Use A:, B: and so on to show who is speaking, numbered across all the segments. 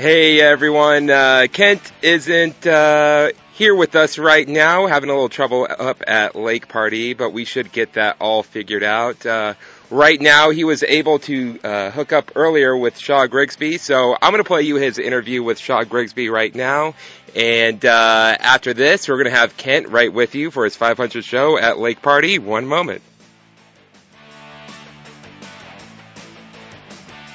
A: Hey everyone, uh, Kent isn't uh, here with us right now, having a little trouble up at Lake Pardee, but we should get that all figured out. Uh, right now, he was able to uh, hook up earlier with Shaw Grigsby, so I'm going to play you his interview with Shaw Grigsby right now. And uh, after this, we're going to have Kent right with you for his 500 show at Lake Pardee. One moment.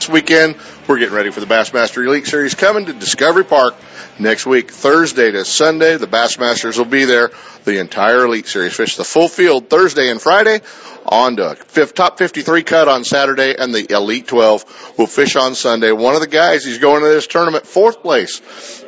B: This weekend, we're getting ready for the Bassmaster Elite Series coming to Discovery Park next week, Thursday to Sunday. The Bassmasters will be there. The entire Elite Series fish the full field Thursday and Friday on to fifth, top 53 cut on Saturday and the Elite 12 will fish on Sunday. One of the guys, he's going to this tournament fourth place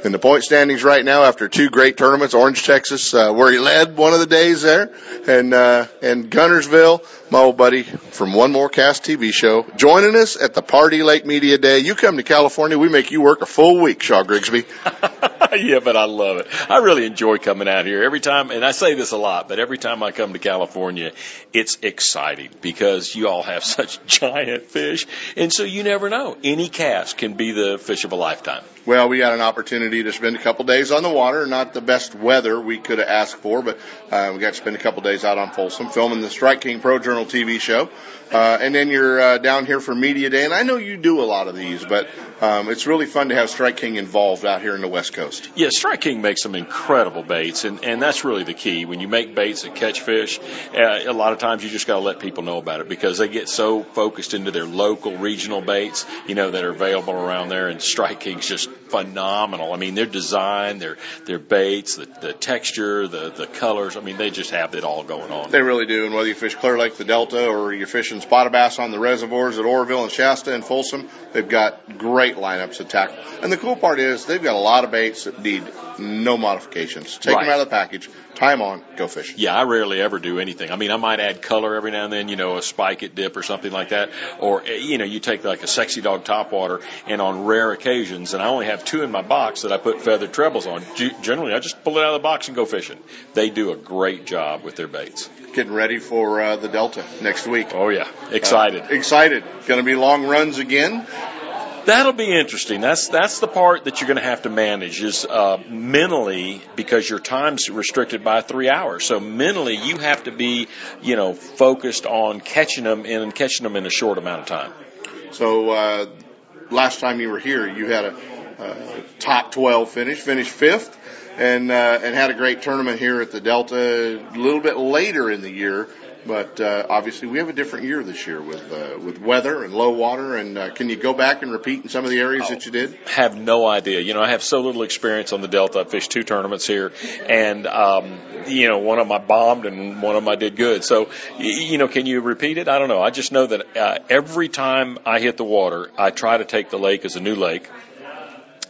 B: in the point standings right now after two great tournaments, Orange, Texas, uh, where he led one of the days there and, uh, and Guntersville, my old buddy from One More Cast TV show, joining us at the Pardee Lake Media Day. You come to California, we make you work a full week, Shaw Grigsby.
C: yeah, but I love it. I really enjoy coming out here every time, and I say this a lot, but every time I come to California, it's exciting because you all have such giant fish, and so you never know. Any cast can be the fish of a lifetime.
B: Well, we had an opportunity to spend a couple days on the water. Not the best weather we could have asked for, but uh, we got to spend a couple days out on Folsom filming the Strike King Pro Journal TV show. Uh, and then you're uh, down here for Media Day, and I know you do a lot of these, but um, it's really fun to have Strike King involved out here in the West Coast.
C: Yeah, Strike King makes some incredible baits, and, and that's really the key. When you make baits that catch fish, uh, a lot of times you just got to let people know about it because they get so focused into their local, regional baits, you know, that are available around there, and Strike King's just phenomenal. I mean, their design, their their baits, the, the texture, the the colors. I mean, they just have it all going on.
B: They really do, and whether you fish Clear Lake, the Delta, or you're fishing spotted bass on the reservoirs at Oroville and Shasta and Folsom, they've got great lineups of tackle. And the cool part is they've got a lot of baits that need no modifications. Take
C: Right.
B: them out of the package, tie them on, go fishing.
C: Yeah, I rarely ever do anything. I mean, I might add color every now and then, you know, a Spike-It dip or something like that. Or, eh, you know, you take like a sexy dog topwater and on rare occasions, and I only have two in my box that I put feathered trebles on. G- Generally, I just pull it out of the box and go fishing. They do a great job with their baits.
B: Getting ready for uh, the Delta next week.
C: Oh yeah, excited.
B: Uh, excited. Going to be long runs again.
C: That'll be interesting. That's that's the part that you're going to have to manage is uh, mentally because your time's restricted by three hours. So mentally, you have to be, you know, focused on catching them and catching them in a short amount of time.
B: So uh, last time you were here, you had a, uh top 12 finish, finished fifth, and uh, and had a great tournament here at the Delta a little bit later in the year. But uh, obviously, we have a different year this year with uh, with weather and low water. And uh, can you go back and repeat in some of the areas that you did?
C: Have no idea. You know, I have so little experience on the Delta. I fished two tournaments here, and um, you know, one of them I bombed and one of them I did good. So, you know, can you repeat it? I don't know. I just know that uh, every time I hit the water, I try to take the lake as a new lake.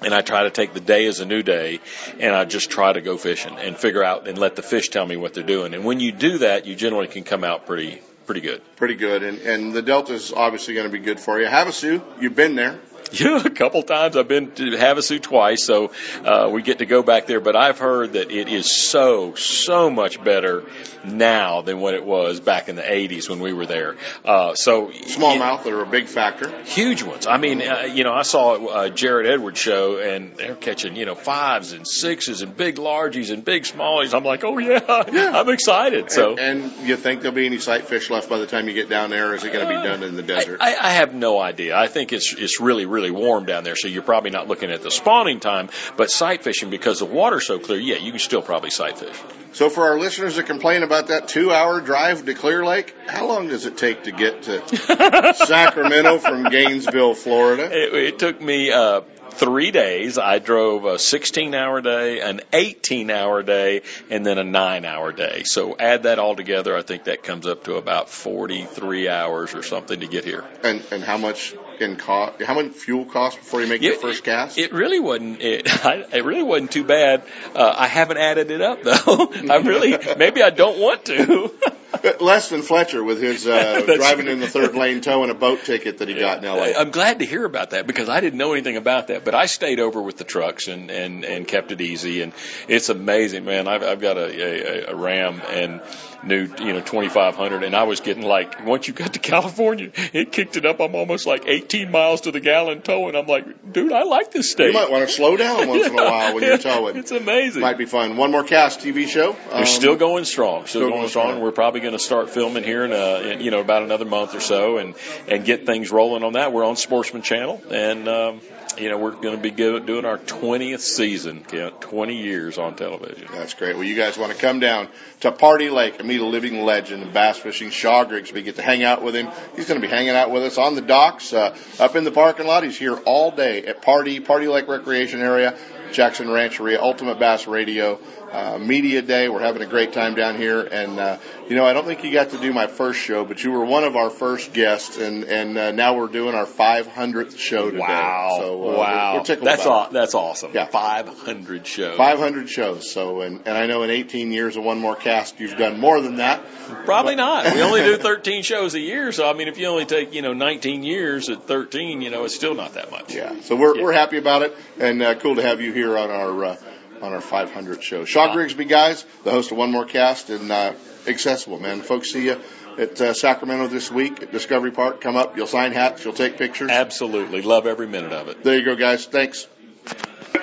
C: And I try to take the day as a new day, and I just try to go fishing and figure out and let the fish tell me what they're doing. And when you do that, you generally can come out pretty pretty good.
B: Pretty good. And and the Delta is obviously going to be good for you. Havasu, you've been there.
C: Yeah, a couple times I've been to Havasu twice, so uh, we get to go back there. But I've heard that it is so so much better now than what it was back in the '80s when we were there. Uh, so
B: Smallmouth are a big factor.
C: huge ones. I mean, uh, you know, I saw uh, Jared Edwards show, and they're catching you know fives and sixes and big largies and big smallies. I'm like, oh yeah, I'm excited. So.
B: and, and you think there'll be any sight fish left by the time you get down there? Or is it going to be done in the desert?
C: I, I have no idea. I think it's it's really really warm down there, so you're probably not looking at the spawning time. But sight fishing because the water's so clear, yeah, you can still probably sight fish.
B: So for our listeners that complain about that two hour drive to Clear Lake, how long does it take to get to Sacramento from Gainesville, Florida?
C: It, it took me uh, three days. I drove a 16 hour day, an 18 hour day, and then a nine hour day. So add that all together, I think that comes up to about 43 hours or something to get here.
B: And and how much in cost? How much fuel cost before you make your first cast?
C: It really wasn't. It, I, it really wasn't too bad. Uh, I haven't added it up though. I'm really maybe I don't want to.
B: Less than Fletcher with his uh, driving in the third lane towing a boat ticket that he got in L.A.
C: I'm glad to hear about that because I didn't know anything about that. But I stayed over with the trucks and and and kept it easy, and it's amazing, man. I've I've got a a, a Ram and new, you know, 2500 and I was getting like, once you got to California, it kicked it up. I'm almost like 18 miles to the gallon towing. I'm like, dude, I like this state.
B: You might want to slow down once
C: yeah.
B: in a while when you're towing.
C: It's amazing.
B: Might be fun. One more cast TV show.
C: They're um, still going strong. Still, still going, strong. strong. We're probably going to start filming here in, uh, in, you know, about another month or so and, and get things rolling on that. We're on Sportsman Channel and, um, you know, we're going to be doing our 20th season, 20 years on television.
B: That's great. Well, you guys want to come down to Pardee Lake and meet a living legend in bass fishing, Shaw Grigsby. Get to hang out with him. He's going to be hanging out with us on the docks, uh, up in the parking lot. He's here all day at Pardee, Pardee Lake Recreation Area, Jackson Rancheria, Ultimate Bass Radio uh, media day. We're having a great time down here, and uh, you know, I don't think you got to do my first show, but you were one of our first guests, and and uh, now we're doing our 500th show today.
C: Wow!
B: So, uh,
C: wow!
B: We're, we're tickled
C: that's
B: aw-
C: that's awesome.
B: Yeah,
C: 500 shows.
B: 500 shows. So, and and I know in 18 years of one more cast, you've done more than that.
C: Probably not. We only do 13 shows a year, so I mean, if you only take you know 19 years at 13, you know, it's still not that much.
B: Yeah. So we're
C: Yeah.
B: we're happy about it, and uh, cool to have you here on our. Uh, on our 500 show. Shaw Grigsby, guys, the host of One More Cast and uh, accessible, man. Folks see you at uh, Sacramento this week at Discovery Park. Come up, you'll sign hats, you'll take pictures.
C: Absolutely, love every minute of it.
B: There you go, guys. Thanks.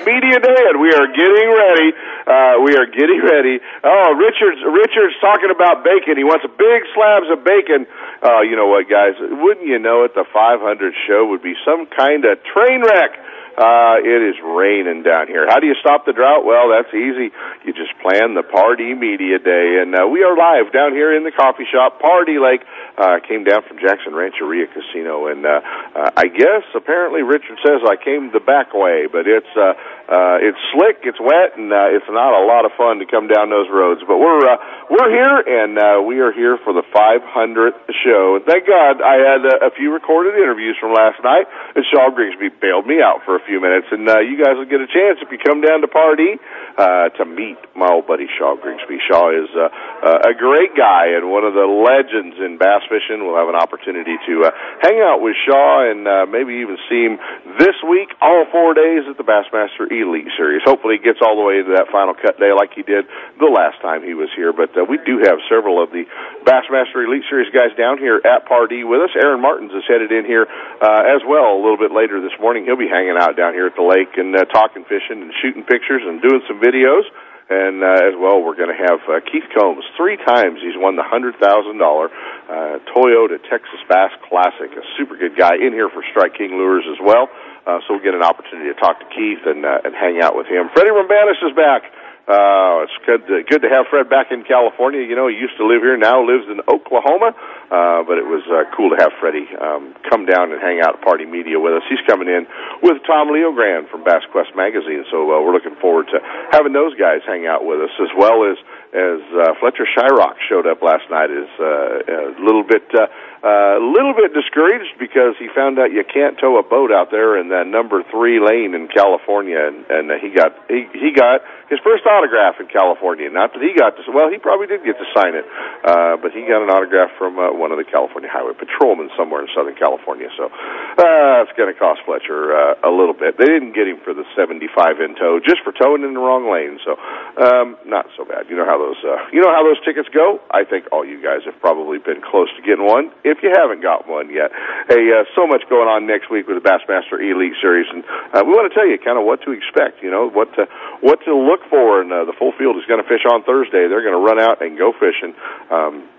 D: Media Day, and we are getting ready. Uh, we are getting ready. Oh, Richard's Richard's talking about bacon. He wants big slabs of bacon. Uh, you know what, guys? Wouldn't you know it? The 500 show would be some kind of train wreck. Uh, it is raining down here. How do you stop the drought? Well, that's easy. You just plan the Pardee Media Day, and uh, we are live down here in the coffee shop, Pardee Lake. Uh, came down from Jackson Rancheria Casino, and uh, uh, I guess apparently Richard says I came the back way, but it's uh, uh, it's slick, it's wet, and uh, it's not a lot of fun to come down those roads. But we're uh, we're here, and uh, we are here for the 500th show. And thank God I had a, a few recorded interviews from last night, and Shaw Grigsby bailed me out for a few minutes. And uh, you guys will get a chance if you come down to Pardee uh, to meet my old buddy Shaw Grigsby. Shaw is uh, uh, a great guy and one of the legends in bass fishing. We'll have an opportunity to uh, hang out with Shaw and uh, maybe even see him this week, all four days at the Bassmaster Elite Series. Hopefully, he gets all the way to that final cut day like he did the last time he was here. But uh, we do have several of the Bassmaster Elite Series guys down here at Pardee with us. Aaron Martens is headed in here uh, as well a little bit later this morning. He'll be hanging out down here at the lake and uh, talking fishing and shooting pictures and doing some videos. And uh, as well, we're going to have uh, Keith Combs. Three times he's won the hundred thousand dollar uh, Toyota Texas Bass Classic. A super good guy in here for Strike King Lures as well. Uh, so we'll get an opportunity to talk to Keith and uh, and hang out with him. Freddie Roumbanis is back. Uh, it's good to, good to have Fred back in California. You know, he used to live here, now lives in Oklahoma. Uh, but it was uh, cool to have Freddie um, come down and hang out at Pardee Media with us. He's coming in with Tom Leogrand from Bass Quest Magazine, so uh, we're looking forward to having those guys hang out with us as well as as uh, Fletcher Shryock showed up last night. Is uh, a little bit uh, a little bit discouraged because he found out you can't tow a boat out there in that number three lane in California, and, and he got he he got his first autograph in California. Not that he got to well, he probably did get to sign it, uh, but he got an autograph from uh, one of the California Highway Patrolmen somewhere in Southern California. So uh, it's going to cost Fletcher uh, a little bit. They didn't get him for the 75 in tow, just for towing in the wrong lane. So um, not so bad. You know how those uh, you know how those tickets go. I think all you guys have probably been close to getting one if you haven't got one yet. Hey, uh, so much going on next week with the Bassmaster Elite Series, and uh, we want to tell you kind of what to expect. You know what to what to look for. And uh, the full field is going to fish on Thursday. They're going to run out and go fishing. Um,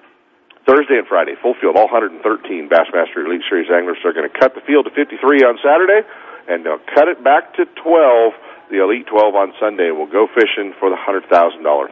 D: Thursday and Friday, full field, all 113 Bassmaster Elite Series anglers are going to cut the field to 53 on Saturday, and they'll cut it back to 12 the Elite 12 on Sunday will go fishing for the $100,000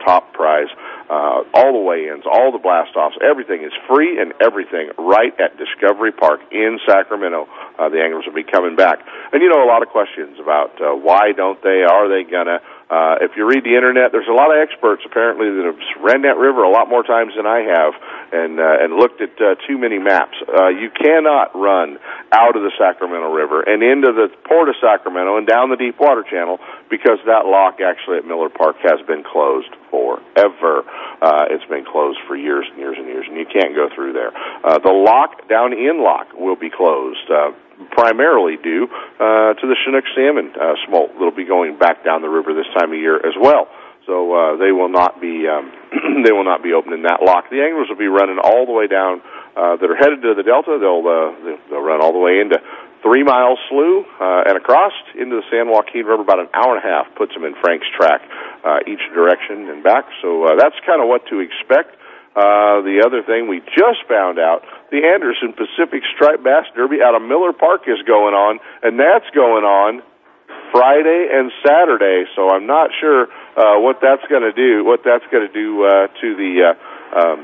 D: top prize uh, all the weigh-ins, all the blast-offs, everything is free and everything right at Discovery Park in Sacramento. Uh, the anglers will be coming back. And you know, a lot of questions about uh, why don't they, are they gonna, uh, if you read the internet, there's a lot of experts apparently that have ran that river a lot more times than I have, and uh, and looked at uh, too many maps. Uh, you cannot run out of the Sacramento River and into the port of Sacramento and down the deep water channel because that lock actually at Miller Park has been closed forever. Uh, it's been closed for years and years and years, and you can't go through there. Uh, the lock down in lock will be closed. Uh, primarily due uh, to the Chinook salmon uh, smolt that'll be going back down the river this time of year as well. So uh, they will not be um, they will not be opening that lock. The anglers will be running all the way down uh, that are headed to the delta. They'll uh, they'll run all the way into Three Mile Slough uh, and across into the San Joaquin River. About an hour and a half puts them in Franks Tract uh, each direction and back. So uh, that's kind of what to expect. Uh, the other thing we just found out, the Anderson Pacific Striped Bass Derby out of Miller Park is going on, and that's going on Friday and Saturday. So I'm not sure uh, what that's going to do. What that's going to do uh, to the uh, um,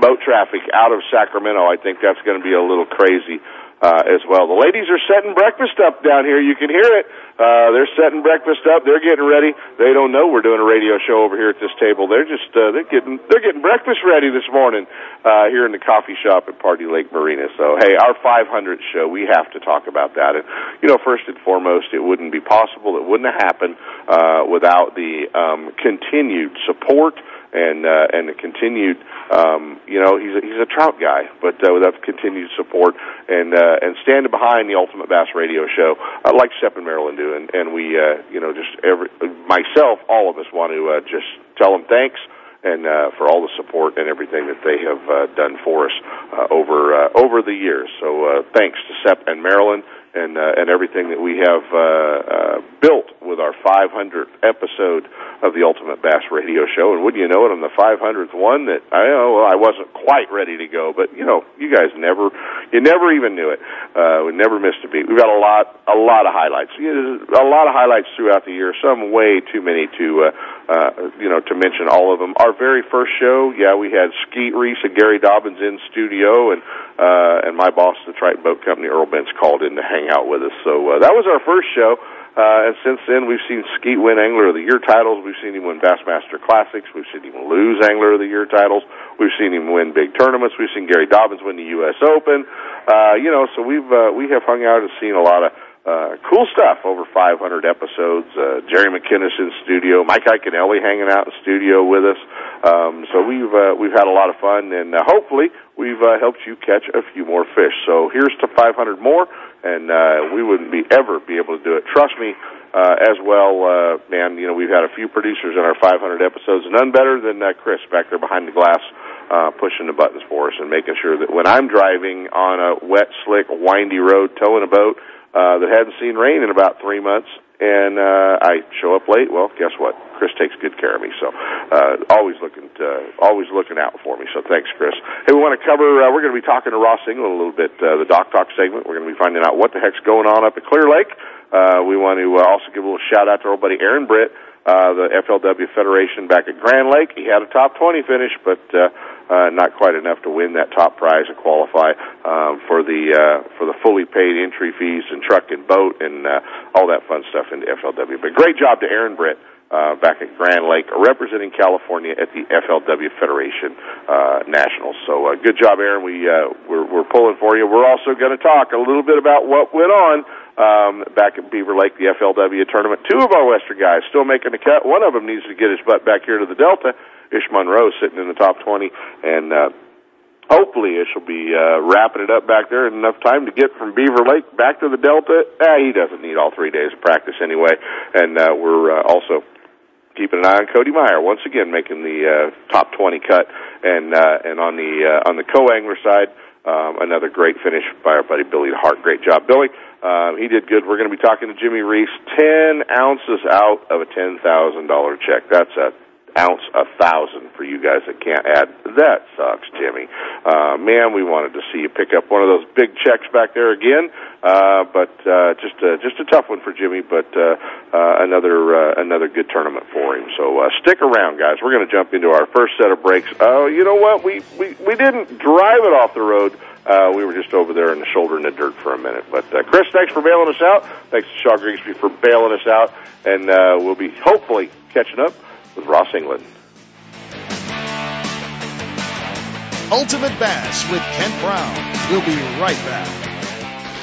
D: boat traffic out of Sacramento. I think that's going to be a little crazy uh, as well. The ladies are setting breakfast up down here. You can hear it. Uh, they're setting breakfast up. They're getting ready. They don't know we're doing a radio show over here at this table. They're just uh, they're getting they're getting breakfast ready this morning uh, here in the coffee shop at Pardee Lake Marina. So hey, our 500 show, we have to talk about that. And you know, first and foremost, it wouldn't be possible. It wouldn't have happened uh, without the um, continued support and uh, and the continued um, you know he's a, he's a trout guy, but uh, the continued support and uh, and standing behind the Ultimate Bass Radio Show, uh, like Sepp and Marilyn do, and and we uh, you know just every myself, all of us want to uh, just tell them thanks and uh, for all the support and everything that they have uh, done for us uh, over uh, over the years. So uh, thanks to Sepp and Marilyn and uh, and everything that we have uh, uh, built with our 500th episode of the Ultimate Bass Radio Show. And wouldn't you know it, on the 500th one, that I know well, I wasn't quite ready to go, but you know, you guys never, you never even knew it. Uh, we never missed a beat. We've got a lot, a lot of highlights. A lot of highlights throughout the year. Some way too many to, uh, uh, you know, to mention all of them. Our very first show, yeah, we had Skeet Reese and Gary Dobbins in studio, and uh, and my boss, the Triton Boat Company, Earl Bentz, called in to hang out with us. So uh, that was our first show. Uh, and since then, we've seen Skeet win Angler of the Year titles. We've seen him win Bassmaster Classics. We've seen him lose Angler of the Year titles. We've seen him win big tournaments. We've seen Gary Dobbins win the U.S. Open. Uh, you know, so we've uh, we have hung out and seen a lot of uh, cool stuff. Over 500 episodes. Uh, Jerry McKinnis in studio. Mike Iaconelli hanging out in studio with us. Um, so we've uh, we've had a lot of fun, and uh, hopefully we've uh, helped you catch a few more fish. So here's to 500 more, and uh, we wouldn't be ever be able to do it. Trust me. Uh, as well, uh, man, you know, we've had a few producers in our 500 episodes, none better than uh, Chris back there behind the glass, uh, pushing the buttons for us and making sure that when I'm driving on a wet, slick, windy road, towing a boat, uh, that hadn't seen rain in about three months, and uh, I show up late. Well, guess what? Chris takes good care of me, so uh, always looking, to, always looking out for me. So thanks, Chris. Hey, we want to cover. Uh, we're going to be talking to Ross England a little bit. Uh, the Dock Talk segment. We're going to be finding out what the heck's going on up at Clear Lake. Uh, we want to uh, also give a little shout out to our buddy Aaron Britt, uh, the FLW Federation back at Grand Lake. He had a top 20 finish, but uh, uh, not quite enough to win that top prize and qualify um, for the uh, for the fully paid entry fees and truck and boat and uh, all that fun stuff into FLW. But great job to Aaron Britt. Uh, back at Grand Lake, representing California at the FLW Federation uh, Nationals. So, uh, good job, Aaron. We uh, we're, we're pulling for you. We're also going to talk a little bit about what went on um, back at Beaver Lake, the FLW tournament. Two of our Western guys still making the cut. One of them needs to get his butt back here to the Delta. Ish Monroe sitting in the top 20, and uh, hopefully Ish will be uh, wrapping it up back there in enough time to get from Beaver Lake back to the Delta. Ah, he doesn't need all three days of practice anyway, and uh, we're uh, also keeping an eye on Cody Meyer once again making the uh, top 20 cut, and uh, and on the uh, on the co-angler side. Um, another great finish by our buddy Billy Hart. Great job, Billy. Um, he did good. We're going to be talking to Jimmy Reese. Ten ounces out of a ten thousand dollar check. That's a ounce a thousand for you guys that can't add. That sucks, Jimmy. Uh, man, we wanted to see you pick up one of those big checks back there again. Uh, but uh, just uh, just a tough one for Jimmy, but uh, uh, another uh, another good tournament for him. So uh, stick around, guys. We're going to jump into our first set of breaks. Oh, you know what? We we we didn't drive it off the road. Uh, we were just over there in the shoulder in the dirt for a minute. But uh, Chris, thanks for bailing us out. Thanks to Shaw Grigsby for bailing us out, and uh, we'll be hopefully catching up with Ross England.
E: Ultimate Bass with Kent Brown. We'll be right back.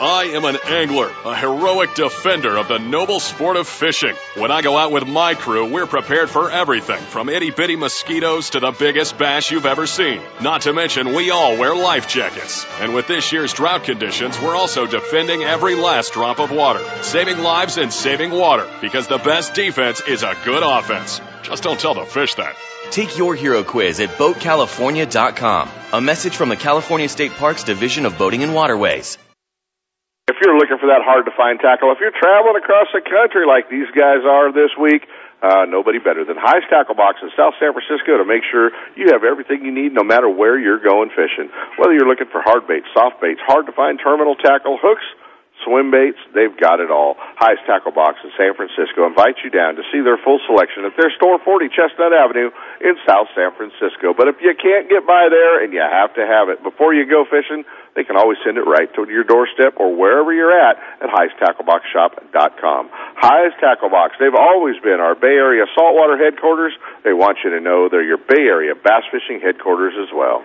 F: I am an angler, a heroic defender of the noble sport of fishing. When I go out with my crew, we're prepared for everything from itty bitty mosquitoes to the biggest bass you've ever seen. Not to mention, we all wear life jackets. And with this year's drought conditions, we're also defending every last drop of water, saving lives and saving water, because the best defense is a good offense. Just don't tell the fish that.
G: Take your hero quiz at BoatCalifornia.com. A message from the California State Parks Division of Boating and Waterways.
D: If you're looking for that hard to find tackle, if you're traveling across the country like these guys are this week, uh, nobody better than Hi's Tackle Box in South San Francisco to make sure you have everything you need no matter where you're going fishing. Whether you're looking for hard baits, soft baits, hard to find terminal tackle, hooks, swim baits, they've got it all. Hi's Tackle Box in San Francisco invites you down to see their full selection at their store 40 Chestnut Avenue in South San Francisco. But if you can't get by there and you have to have it before you go fishing, they can always send it right to your doorstep or wherever you're at at HighesTackleBoxShop.com. Hi's Tackle Box, they've always been our Bay Area saltwater headquarters. They want you to know they're your Bay Area bass fishing headquarters as well.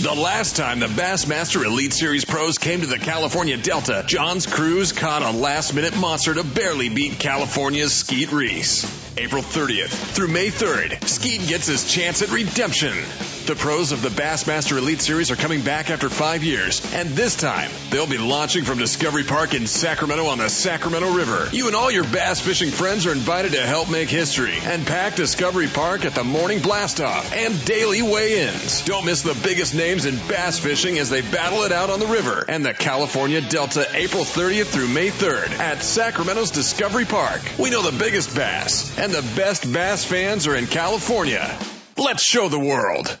H: The last time the Bassmaster Elite Series pros came to the California Delta, John Crews caught a last minute monster to barely beat California's Skeet Reese. April 30th through May 3rd, Skeet gets his chance at redemption. The pros of the Bassmaster Elite Series are coming back after five years, and this time they'll be launching from Discovery Park in Sacramento on the Sacramento River. You and all your bass fishing friends are invited to help make history and pack Discovery Park at the morning blast off and daily weigh-ins. Don't miss the biggest names in bass fishing as they battle it out on the river and the California Delta April 30th through May 3rd at Sacramento's Discovery Park. We know the biggest bass and the best bass fans are in California. Let's show the world.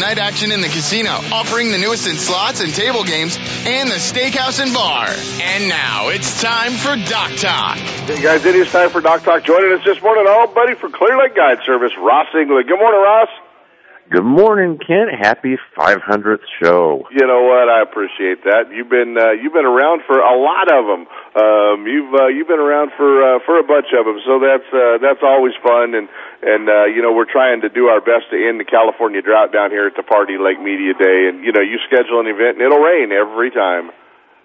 I: night action in the casino, offering the newest in slots and table games, and the steakhouse and bar. And now it's time for Dock Talk.
D: Hey guys, it is time for Dock Talk. Joining us this morning, our buddy for Clear Lake Guide Service, Ross England. Good morning, Ross.
J: Good morning, Kent. Happy 500th show.
D: You know what? I appreciate that. You've been uh, you've been around for a lot of them. Um, you've uh, you've been around for uh, for a bunch of them, so that's uh, that's always fun. And and uh, you know we're trying to do our best to end the California drought down here at the Pardee Lake Media Day. And you know you schedule an event and it'll rain every time.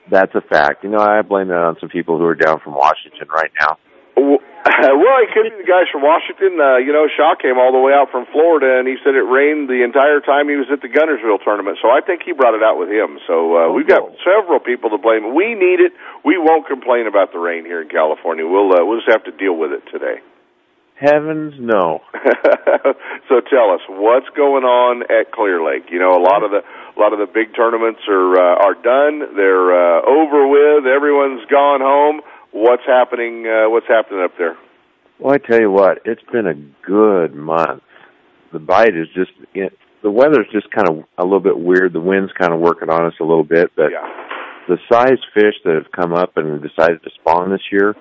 J: That's a fact. You know I blame that on some people who are down from Washington right now.
D: Well, well, it could be the guys from Washington. Uh, you know, Shaw came all the way out from Florida, and he said it rained the entire time he was at the Guntersville tournament. So I think he brought it out with him. So uh, we've got several people to blame. We need it. We won't complain about the rain here in California. We'll uh, we'll just have to deal with it today.
J: Heavens no.
D: so tell us what's going on at Clear Lake. You know, a lot of the a lot of the big tournaments are uh, are done. They're uh, over with. Everyone's gone home what's happening uh, what's happening up there?
J: Well i tell you what it's been a good month. The bite is just it, the weather's just kind of a little bit weird. The wind's kind of working on us a little bit but
D: yeah.
J: the size fish that have come up and decided to spawn this year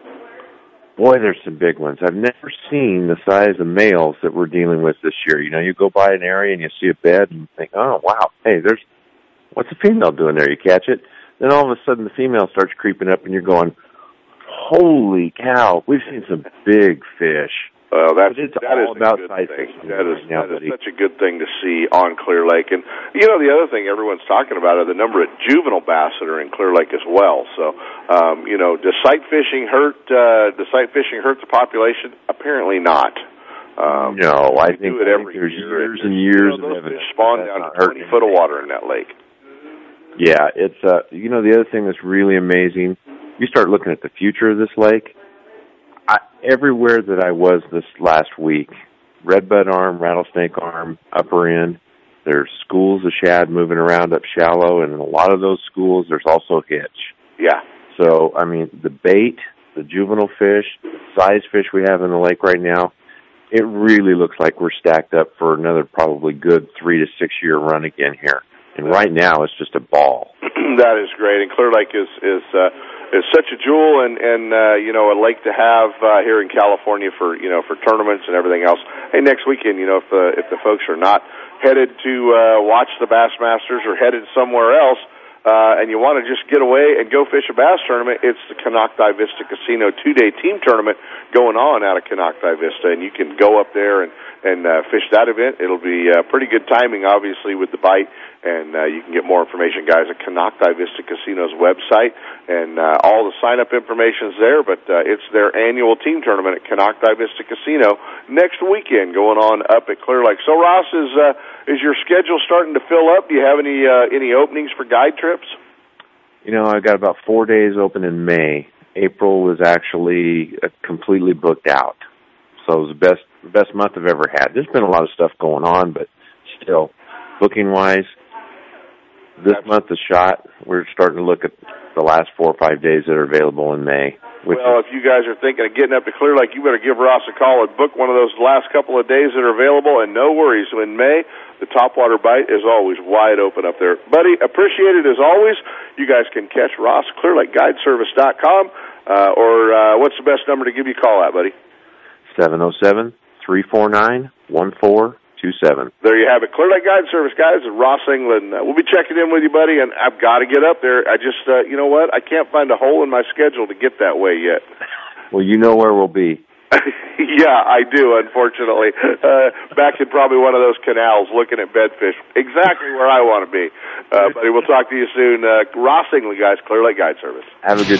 J: boy there's some big ones. I've never seen the size of males that we're dealing with this year. You know you go by an area and you see a bed and think oh wow hey there's what's a female doing there? You catch it? Then all of a sudden the female starts creeping up and you're going holy cow, we've seen some big fish.
D: Well, that's
J: it's
D: that
J: all
D: is
J: about
D: a good
J: size
D: thing.
J: fishing
D: That is,
J: right now,
D: that is such a good thing to see on Clear Lake. And you know, the other thing everyone's talking about are the number of juvenile bass that are in Clear Lake as well. So, um, you know, does sight fishing hurt? Uh, does sight fishing hurt the population? Apparently not. Um,
J: no, I think,
D: do it
J: I
D: every
J: think there's
D: year.
J: years and years
D: you know,
J: of
D: those fish spawn down to 20
J: hurting
D: foot of water in that lake.
J: Yeah, it's uh you know the other thing that's really amazing, you start looking at the future of this lake. I, everywhere that I was this last week, redbud arm, rattlesnake arm, upper end, there's schools of shad moving around up shallow, and in a lot of those schools there's also hitch.
D: Yeah.
J: So I mean the bait, the juvenile fish, the size fish we have in the lake right now, it really looks like we're stacked up for another probably good three to six year run again here. And right now it's just a ball.
D: that is great. And Clear Lake is is uh, is such a jewel and and uh, you know a lake to have uh, here in California for you know for tournaments and everything else. Hey, next weekend, you know if the if the folks are not headed to uh, watch the Bassmasters or headed somewhere else. Uh, and you want to just get away and go fish a bass tournament, it's the Konocti Vista Casino two-day team tournament going on out of Konocti Vista, and you can go up there and and uh, fish that event. It'll be uh, pretty good timing, obviously, with the bite, and uh, you can get more information, guys, at Konocti Vista Casino's website, and uh, all the sign-up information is there. But uh, it's their annual team tournament at Konocti Vista Casino next weekend, going on up at Clear Lake. So, Ross, is uh, is your schedule starting to fill up? Do you have any uh, any openings for guide trips?
J: You know, I've got about four days open in May. April was actually uh, completely booked out. So it was the best best month I've ever had. There's been a lot of stuff going on, but still, booking wise, this month is shot. We're starting to look at the last four or five days that are available in May.
D: Well, if you guys are thinking of getting up to Clear Lake, you better give Ross a call and book one of those last couple of days that are available. And no worries, in May, the topwater bite is always wide open up there. Buddy, appreciate it as always. You guys can catch Ross ClearLakeGuideService.com, uh, or uh, what's the best number to give you a call at, buddy?
J: seven zero seven three four nine one four two seven.
D: There you have it. Clear Lake Guide Service, guys, and Ross England. Uh, we'll be checking in with you, buddy, and I've got to get up there. I just, uh, you know what? I can't find a hole in my schedule to get that way yet.
J: Well, you know where we'll be.
D: yeah, I do, unfortunately. Uh, back in probably one of those canals looking at bedfish. Exactly where I want to be. Uh, buddy, we'll talk to you soon. Uh, Ross England, guys, Clear Lake Guide Service.
J: Have a good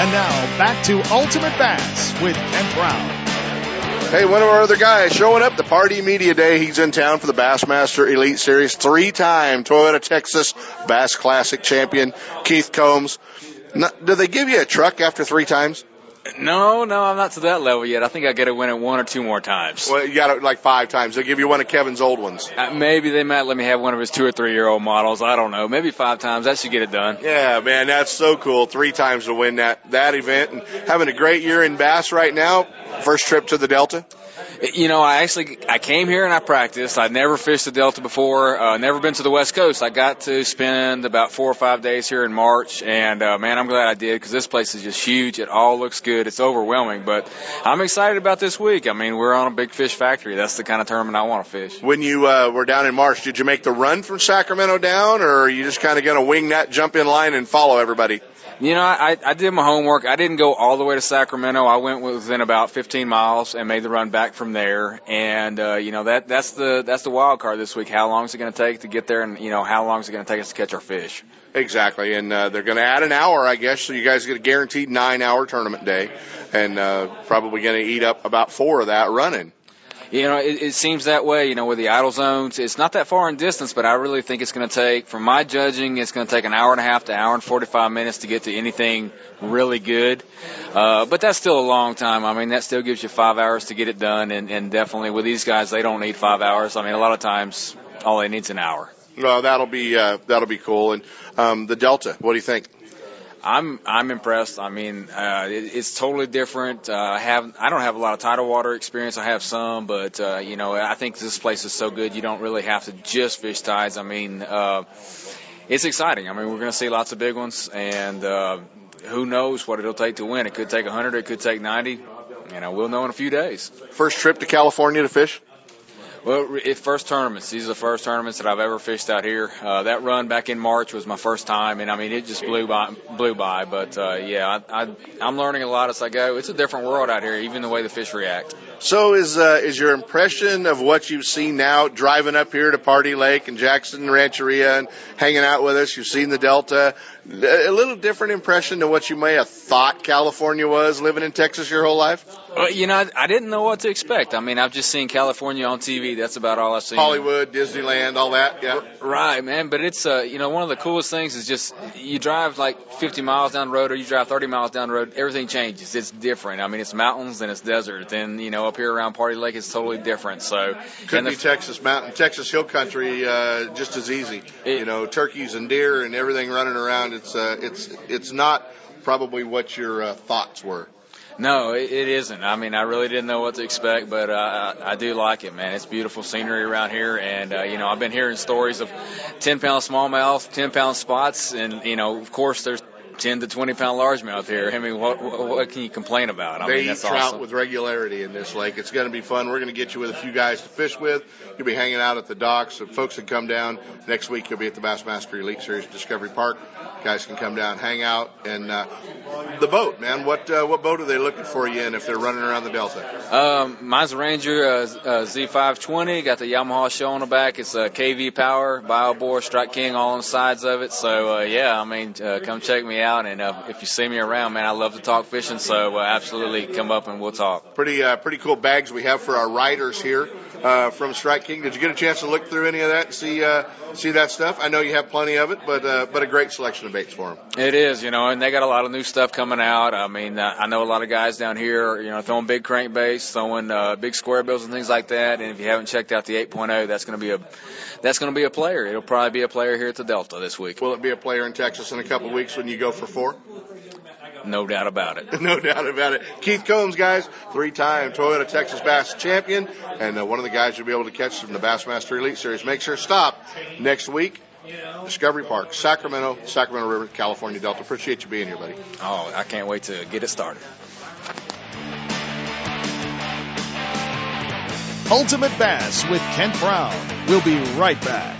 E: And now back to Ultimate Bass with Kent Brown.
B: Hey, one of our other guys showing up the Pardee media day. He's in town for the Bassmaster Elite Series. Three-time Toyota Texas Bass Classic champion, Keith Combs. Now, do they give you a truck after three times?
K: No, no, I'm not to that level yet. I think I got to win it one or two more times.
B: Well, you got it like five times. They'll give you one of Kevin's old ones.
K: Uh, maybe they might let me have one of his two or three year old models. I don't know. Maybe five times. That should get it done.
B: Yeah, man, that's so cool. Three times to win that that event and having a great year in bass right now. First trip to the Delta.
K: You know, I actually I came here and I practiced. I'd never fished the Delta before. Uh, never been to the West Coast. I got to spend about four or five days here in March, and uh, man, I'm glad I did because this place is just huge. It all looks good. It's overwhelming, but I'm excited about this week. I mean, we're on a big fish factory. That's the kind of tournament I want to fish.
B: When you uh, were down in March, did you make the run from Sacramento down, or are you just kind of going to wing that, jump in line, and follow everybody?
K: You know, I, I did my homework. I didn't go all the way to Sacramento. I went within about 15 miles and made the run back from there. And uh, you know that that's the that's the wild card this week. How long is it going to take to get there, and you know how long is it going to take us to catch our fish?
B: Exactly, and uh, they're going to add an hour, I guess. So you guys get a guaranteed nine-hour tournament day, and uh, probably going to eat up about four of that running.
K: You know, it, it seems that way. You know, with the idle zones, it's not that far in distance, but I really think it's going to take, from my judging, it's going to take an hour and a half to hour and 45 minutes to get to anything really good. Uh, but that's still a long time. I mean, that still gives you five hours to get it done, and, and definitely with these guys, they don't need five hours. I mean, a lot of times, all they need is an hour.
B: Well, that'll be uh, that'll be cool. And um, the Delta, what do you think?
K: I'm I'm impressed. I mean, uh, it, it's totally different. Uh, I have I don't have a lot of tidal water experience. I have some, but uh, you know, I think this place is so good. You don't really have to just fish tides. I mean, uh, it's exciting. I mean, we're going to see lots of big ones, and uh, who knows what it'll take to win? It could take 100. It could take 90. You know, we'll know in a few days.
B: First trip to California to fish.
K: Well, it, first tournaments. These are the first tournaments that I've ever fished out here. Uh, that run back in March was my first time, and I mean, it just blew by, blew by. But uh, yeah, I, I, I'm learning a lot as I go. It's a different world out here, even the way the fish react.
B: So, is uh, is your impression of what you've seen now, driving up here to Pardee Lake and Jackson Rancheria and hanging out with us? You've seen the Delta. A little different impression to what you may have thought California was living in Texas your whole life.
K: Well, you know, I, I didn't know what to expect. I mean, I've just seen California on TV. That's about all I've seen.
B: Hollywood, Disneyland, all that. Yeah.
K: Right, man. But it's uh, you know, one of the coolest things is just you drive like 50 miles down the road or you drive 30 miles down the road. Everything changes. It's different. I mean, it's mountains and it's desert. And you know, up here around Pardee Lake, it's totally different. So
B: could be Texas mountain, Texas hill country, uh, just as easy. It, you know, turkeys and deer and everything running around. It's uh, it's it's not probably what your uh, thoughts were.
K: No, it, isn't. I mean, I really didn't know what to expect, but uh, I, I do like it, man. It's beautiful scenery around here, and uh, you know, I've been hearing stories of 10 pound smallmouth, 10 pound spots, and you know, of course, there's 10 to 20 pound largemouth here. I mean, what, what, what can you complain about? I
B: they
K: mean, that's
B: eat trout
K: awesome.
B: with regularity in this lake. It's going to be fun. We're going to get you with a few guys to fish with. You'll be hanging out at the docks. So folks can come down next week. You'll be at the Bassmaster Elite Series Discovery Park. Guys can come down, hang out, and uh, the boat, man. What uh, what boat are they looking for you in if they're running around the Delta?
K: Um, mine's a Ranger uh, uh, Z520. Got the Yamaha SHO on the back. It's a KV power, BioBore, Strike King, all on the sides of it. So uh, yeah, I mean, uh, come check me out, and uh, if you see me around, man, I love to talk fishing. So uh, absolutely come up and we'll talk.
B: Pretty uh, pretty cool bags we have for our riders here uh, from Strike King. Did you get a chance to look through any of that and see uh, see that stuff? I know you have plenty of it, but uh, but a great selection of baits for them.
K: It is, you know, and they got a lot of new stuff coming out. I mean, uh, I know a lot of guys down here, you know, throwing big crankbaits, throwing uh, big square bills and things like that. And if you haven't checked out the 8.0, that's going to be a that's going to be a player. It'll probably be a player here at the Delta this week.
B: Will it be a player in Texas in a couple of weeks when you go for four?
K: No doubt about it.
B: no doubt about it. Keith Combs, guys, three-time Toyota Texas Bass champion, and uh, one of the guys you'll be able to catch from the Bassmaster Elite Series. Make sure to stop next week. Discovery Park, Sacramento, Sacramento River, California Delta. Appreciate you being here, buddy.
K: Oh, I can't wait to get it started.
E: Ultimate Bass with Kent Brown. We'll be right back.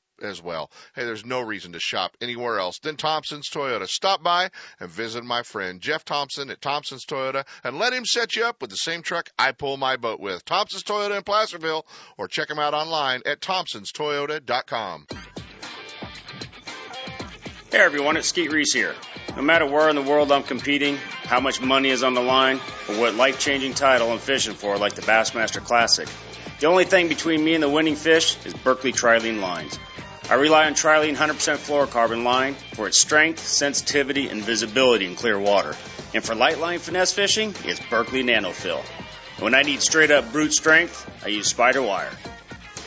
B: as well. Hey, there's no reason to shop anywhere else than Thompson's Toyota. Stop by and visit my friend Jeff Thompson at Thompson's Toyota and let him set you up with the same truck I pull my boat with. Thompson's Toyota in Placerville or check him out online at thompsonstoyota.com.
L: Hey everyone, it's Skeet Reese here. No matter where in the world I'm competing, how much money is on the line, or what life changing title I'm fishing for, like the Bassmaster Classic, the only thing between me and the winning fish is Berkley Trilene lines. I rely on Trilene 100% fluorocarbon line for its strength, sensitivity, and visibility in clear water. And for light line finesse fishing, it's Berkley Nanofill. When I need straight up brute strength, I use SpiderWire.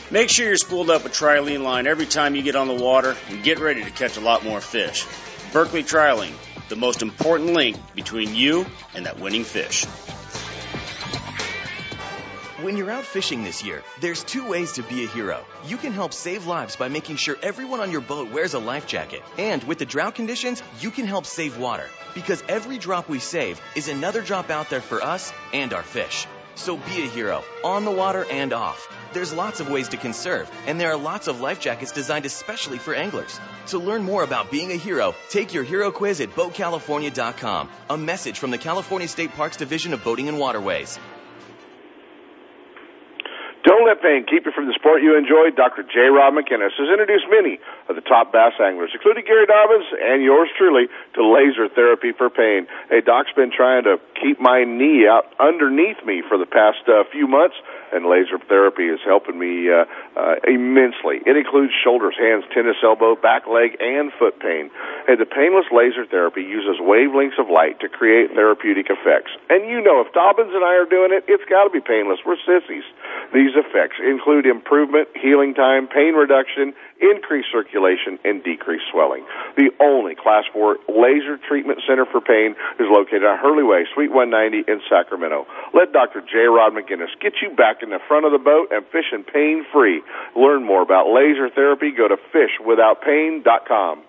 L: Make sure you're spooled up with Trilene line every time you get on the water and get ready to catch a lot more fish. Berkley Trilene, the most important link between you and that winning fish.
G: When you're out fishing this year, there's two ways to be a hero. You can help save lives by making sure everyone on your boat wears a life jacket. And with the drought conditions, you can help save water. Because every drop we save is another drop out there for us and our fish. So be a hero, on the water and off. There's lots of ways to conserve, and there are lots of life jackets designed especially for anglers. To learn more about being a hero, take your hero quiz at BoatCalifornia.com. A message from the California State Parks Division of Boating and Waterways.
D: Don't let pain keep you from the sport you enjoy. Dr. J. Rob McInnes has introduced many of the top bass anglers, including Gary Dobyns and yours truly, to laser therapy for pain. Hey, Doc's been trying to keep my knee out underneath me for the past uh, few months and laser therapy is helping me uh, uh, immensely. It includes shoulders, hands, tennis elbow, back leg, and foot pain. And the painless laser therapy uses wavelengths of light to create therapeutic effects. And you know, if Dobyns and I are doing it, it's got to be painless. We're sissies. These effects include improvement, healing time, pain reduction, increased circulation, and decreased swelling. The only Class 4 laser treatment center for pain is located on Hurley Way, Suite 190 in Sacramento. Let Dr. J. Rod McInnes get you back in the front of the boat and fishing pain free. Learn more about laser therapy. Go to fishwithoutpain.com.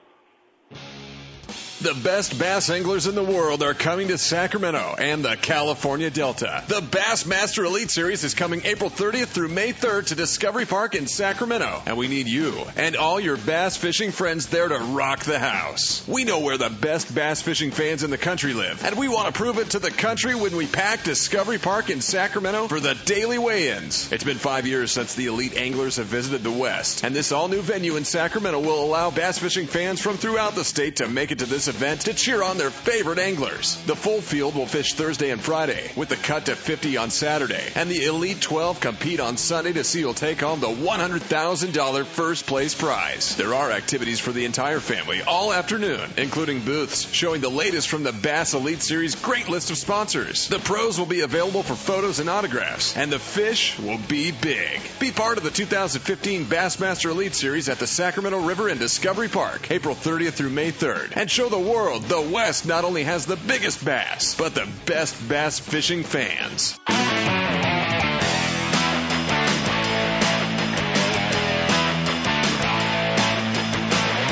H: The best bass anglers in the world are coming to Sacramento and the California Delta. The Bassmaster Elite Series is coming April 30th through May 3rd to Discovery Park in Sacramento. And we need you and all your bass fishing friends there to rock the house. We know where the best bass fishing fans in the country live, and we want to prove it to the country when we pack Discovery Park in Sacramento for the daily weigh-ins. It's been five years since the elite anglers have visited the West, and this all-new venue in Sacramento will allow bass fishing fans from throughout the state to make it to this event to cheer on their favorite anglers. The full field will fish Thursday and Friday, with the cut to 50 on Saturday, and the Elite 12 compete on Sunday to see who'll take home the $100,000 first place prize. There are activities for the entire family all afternoon, including booths showing the latest from the Bass Elite Series great list of sponsors. The pros will be available for photos and autographs, and the fish will be big. Be part of the 2015 Bassmaster Elite Series at the Sacramento River in Discovery Park, April 30th through May 3rd, and show the world the West not only has the biggest bass, but the best bass fishing fans.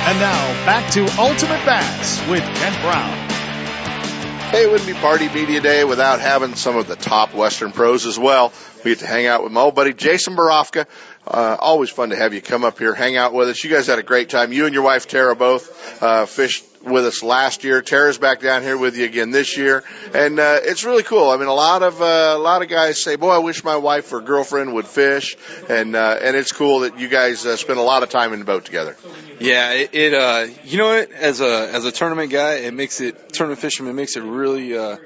E: And now back to Ultimate Bass with Kent Brown.
B: Hey, it wouldn't be Pardee Media Day without having some of the top Western pros as well. We get to hang out with my old buddy Jason Barofka. Uh, always fun to have you come up here, hang out with us. You guys had a great time. You and your wife Tara both uh, fished with us last year. Tara's back down here with you again this year, and uh, it's really cool. I mean, a lot of uh, a lot of guys say, "Boy, I wish my wife or girlfriend would fish," and uh, and it's cool that you guys uh, spend a lot of time in the boat together.
M: Yeah, it, it uh, you know what? As a as a tournament guy, it makes it tournament fisherman makes it really uh,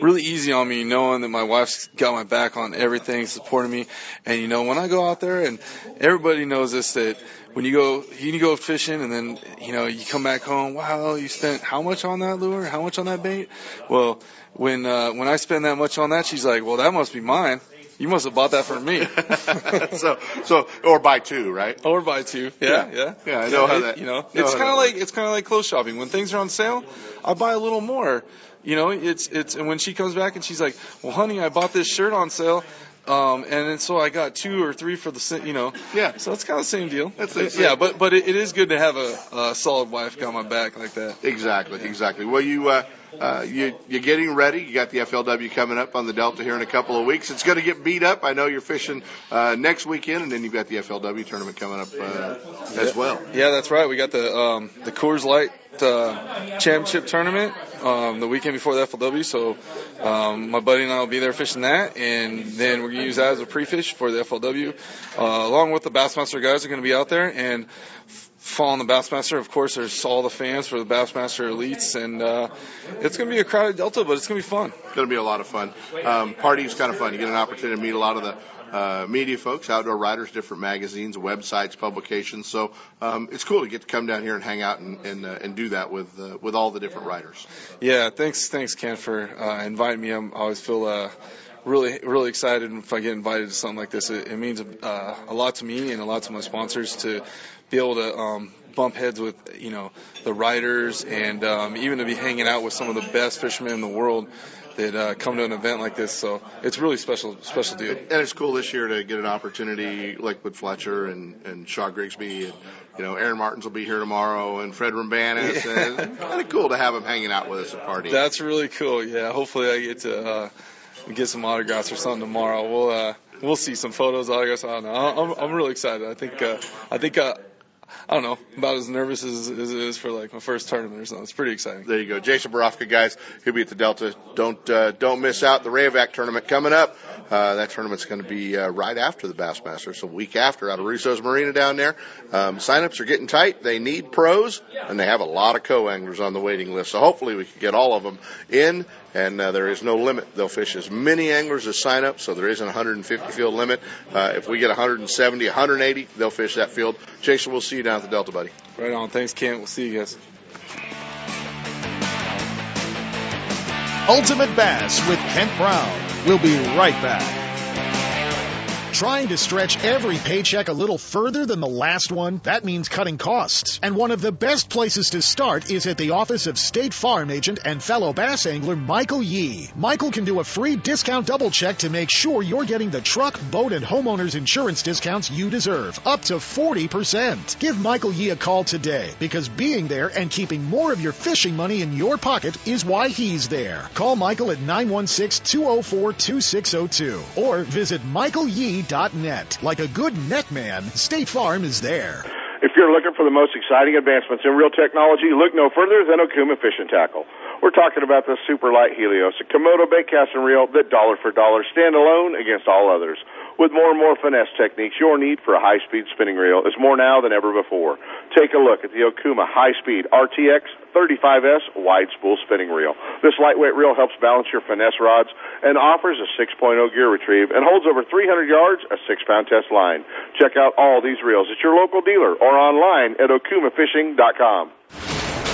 M: really easy on me knowing that my wife's got my back on everything, supporting me, and you know when I go out there and everybody knows this that when you go you go fishing and then you know you come back home wow you spent how much on that lure? How much on that bait? Well when uh when i spend that much on that she's like well that must be mine. You must have bought that for me.
B: So so or buy two right?
M: Or buy two. Yeah yeah.
B: yeah, I know how
M: it-
B: that
M: you know
B: know
M: it's kind of like it's kind of like clothes shopping. When things are on sale i buy a little more. You know it's it's and when she comes back and she's like well honey i bought this shirt on sale um, and then so I got two or three for the, you know.
B: Yeah.
M: So it's kind of the same deal.
B: That's
M: It- yeah, but but it, it is good to have a, a solid wife got my back like that.
B: Exactly, exactly. Well, you uh, uh, you you're getting ready. You got the FLW coming up on the Delta here in a couple of weeks. It's going to get beat up. I know you're fishing uh, next weekend, and then you've got the FLW tournament coming up uh, as well.
M: Yeah, that's right. We got the um, the Coors Light uh, Championship tournament um, the weekend before the FLW. So um, my buddy and I will be there fishing that, and then we're gonna use that as a pre-fish for the FLW. Uh, along with the Bassmaster guys are gonna be out there and f- following the Bassmaster. Of course, there's all the fans for the Bassmaster elites, and uh, it's gonna be a crowded Delta, but it's gonna be fun.
B: It's going to be a lot of fun. Um, Pardee is kind of fun. You get an opportunity to meet a lot of the uh, media folks, outdoor writers, different magazines, websites, publications. So um, it's cool to get to come down here and hang out and and, uh, and do that with uh, with all the different writers.
M: Yeah, thanks, thanks, Ken, for uh, inviting me. I'm, I always feel uh, really, really excited if I get invited to something like this. It, it means uh, a lot to me and a lot to my sponsors to be able to um, bump heads with, you know, the writers and um, even to be hanging out with some of the best fishermen in the world that uh, come to an event like this. So it's really special, special deal.
B: And it's cool this year to get an opportunity like with Fletcher and, and Shaw Grigsby and, you know, Aaron Martens will be here tomorrow and Fred Roumbanis. And kind of cool to have him hanging out with us at Pardee.
M: That's really cool. Yeah, hopefully I get to uh, get some autographs or something tomorrow. We'll uh, we'll see some photos, autographs. I don't know. I'm I'm really excited. I think uh, I think uh, I don't know about as nervous as, as it is for like my first tournament or something. It's pretty exciting.
B: There you go, Jason Barofka, guys. He'll be at the Delta. Don't uh, don't miss out the Rayovac tournament coming up. Uh, that tournament's going to be uh, right after the Bassmaster, so a week after out of Russo's Marina down there. Um, signups are getting tight. They need pros, and they have a lot of co-anglers on the waiting list. So hopefully we can get all of them in. And uh, there is no limit. They'll fish as many anglers as sign up, so there isn't a 150 field limit. Uh, if we get 170, 180, they'll fish that field. Jason, we'll see you down at the Delta, buddy.
M: Right on. Thanks, Kent. We'll see you guys.
E: Ultimate Bass with Kent Brown. We'll be right back. Trying to stretch every paycheck a little further than the last one? That means cutting costs. And one of the best places to start is at the office of State Farm agent and fellow bass angler Michael Yee. Michael can do a free discount double check to make sure you're getting the truck, boat, and homeowners insurance discounts you deserve, up to 40%. Give Michael Yee a call today because being there and keeping more of your fishing money in your pocket is why he's there. Call Michael at 916-204-2602 or visit michaelyee.net. Like a good net man, State Farm is there.
D: If you're looking for the most exciting advancements in reel technology, look no further than Okuma Fishing Tackle. We're talking about the Super Light Helios, a Komodo bait casting reel that dollar for dollar stand alone against all others. With more and more finesse techniques, your need for a high-speed spinning reel is more now than ever before. Take a look at the Okuma High-Speed RTX 35S wide spool spinning reel. This lightweight reel helps balance your finesse rods and offers a 6.0 gear retrieve and holds over 300 yards, a 6-pound test line. Check out all these reels at your local dealer or online at okumafishing.com.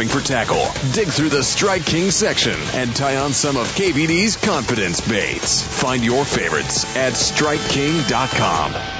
H: shopping for tackle, dig through the Strike King section, and tie on some of KVD's confidence baits. Find your favorites at StrikeKing.com.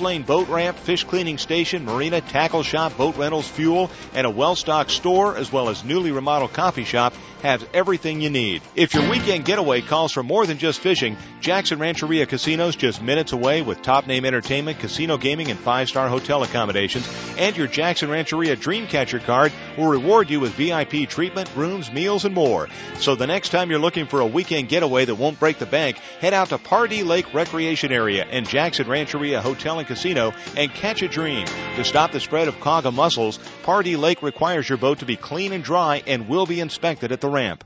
N: lane boat ramp, fish cleaning station, marina, tackle shop, boat rentals, fuel, and a well stocked store, as well as newly remodeled coffee shop, has everything you need. If your weekend getaway calls for more than just fishing, Jackson Rancheria Casinos just minutes away with top name entertainment, casino gaming, and five star hotel accommodations. And your Jackson Rancheria Dreamcatcher card will reward you with VIP treatment, rooms, meals, and more. So the next time you're looking for a weekend getaway that won't break the bank, head out to Pardee Lake Recreation Area and Jackson Rancheria Hotel and Casino and catch a dream. To stop the spread of quagga mussels, Pardee Lake requires your boat to be clean and dry and will be inspected at the ramp.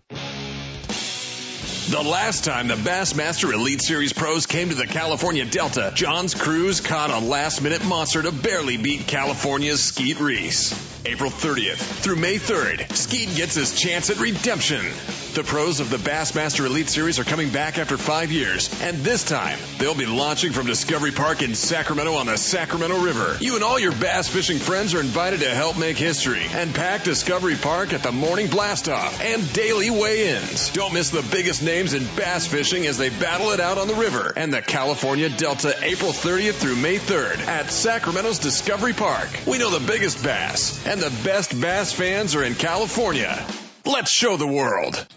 H: The last time the Bassmaster Elite Series pros came to the California Delta, John Crews caught a last minute monster to barely beat California's Skeet Reese. April 30th through May 3rd, Skeet gets his chance at redemption. The pros of the Bassmaster Elite Series are coming back after five years, and this time they'll be launching from Discovery Park in Sacramento on the Sacramento River. You and all your bass fishing friends are invited to help make history and pack Discovery Park at the morning blast off and daily weigh-ins. Don't miss the biggest names in bass fishing as they battle it out on the river and the California Delta April 30th through May 3rd at Sacramento's Discovery Park. We know the biggest bass and the best bass fans are in California. Let's show the world.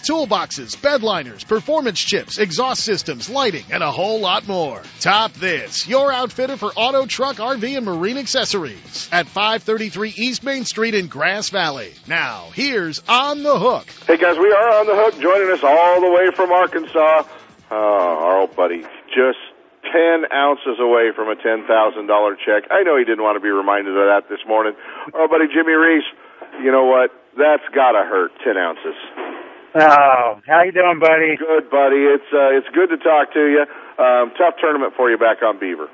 E: toolboxes, bed liners, performance chips, exhaust systems, lighting, and a whole lot more. Top This, your outfitter for auto, truck, RV, and marine accessories at 533 East Main Street in Grass Valley. Now, here's On the Hook.
D: Hey guys, we are on the hook. Joining us all the way from Arkansas, uh, our old buddy, just 10 ounces away from a $10,000 check. I know he didn't want to be reminded of that this morning. Our buddy Jimmy Reese, you know what? That's gotta hurt, 10 ounces.
O: Oh, how you doing, buddy?
D: Good, buddy. It's uh, it's good to talk to you. Um, tough tournament for you back on Beaver.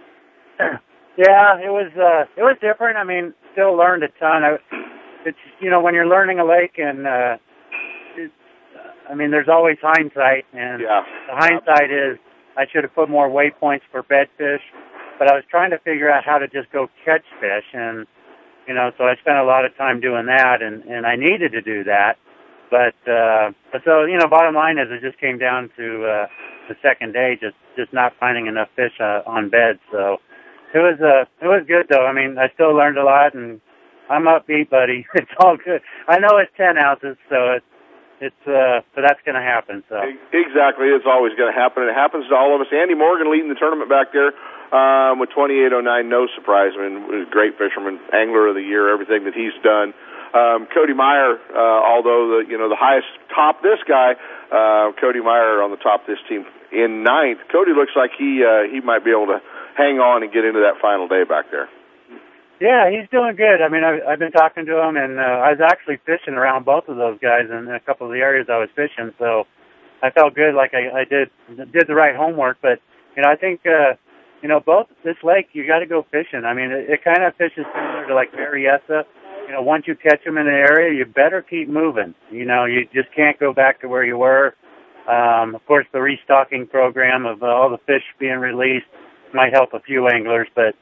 O: Yeah, it was uh it was different. I mean, still learned a ton. I, it's you know when you're learning a lake and uh it, I mean there's always hindsight and
D: yeah.
O: the hindsight is I should have put more waypoints for bed fish, but I was trying to figure out how to just go catch fish and you know so I spent a lot of time doing that and and I needed to do that. But uh but so you know bottom line is it just came down to uh the second day just just not finding enough fish uh, on beds so it was uh it was good though. I mean, I still learned a lot and I'm upbeat, buddy. It's all good. I know it's ten ounces, so it's it's uh so that's gonna happen. So
D: Exactly. It's always going to happen. It happens to all of us. Andy Morgan leading the tournament back there um, with 2809. No surprise. I mean, great fisherman, angler of the year, everything that he's done. Um, Cody Meyer, uh, although the you know the highest top this guy, uh, Cody Meyer on the top this team in ninth. Cody looks like he uh, he might be able to hang on and get into that final day back there.
O: yeah, he's doing good. I mean, I've, I've been talking to him, and uh, I was actually fishing around both of those guys in a couple of the areas I was fishing. So I felt good, like I, I did did the right homework. But you know, I think uh, you know both this lake you got to go fishing. I mean, it, it kind of fishes similar to like Marietta. You know, once you catch them in an area, you better keep moving. You know, you just can't go back to where you were. Um, of course, the restocking program of uh, all the fish being released might help a few anglers, but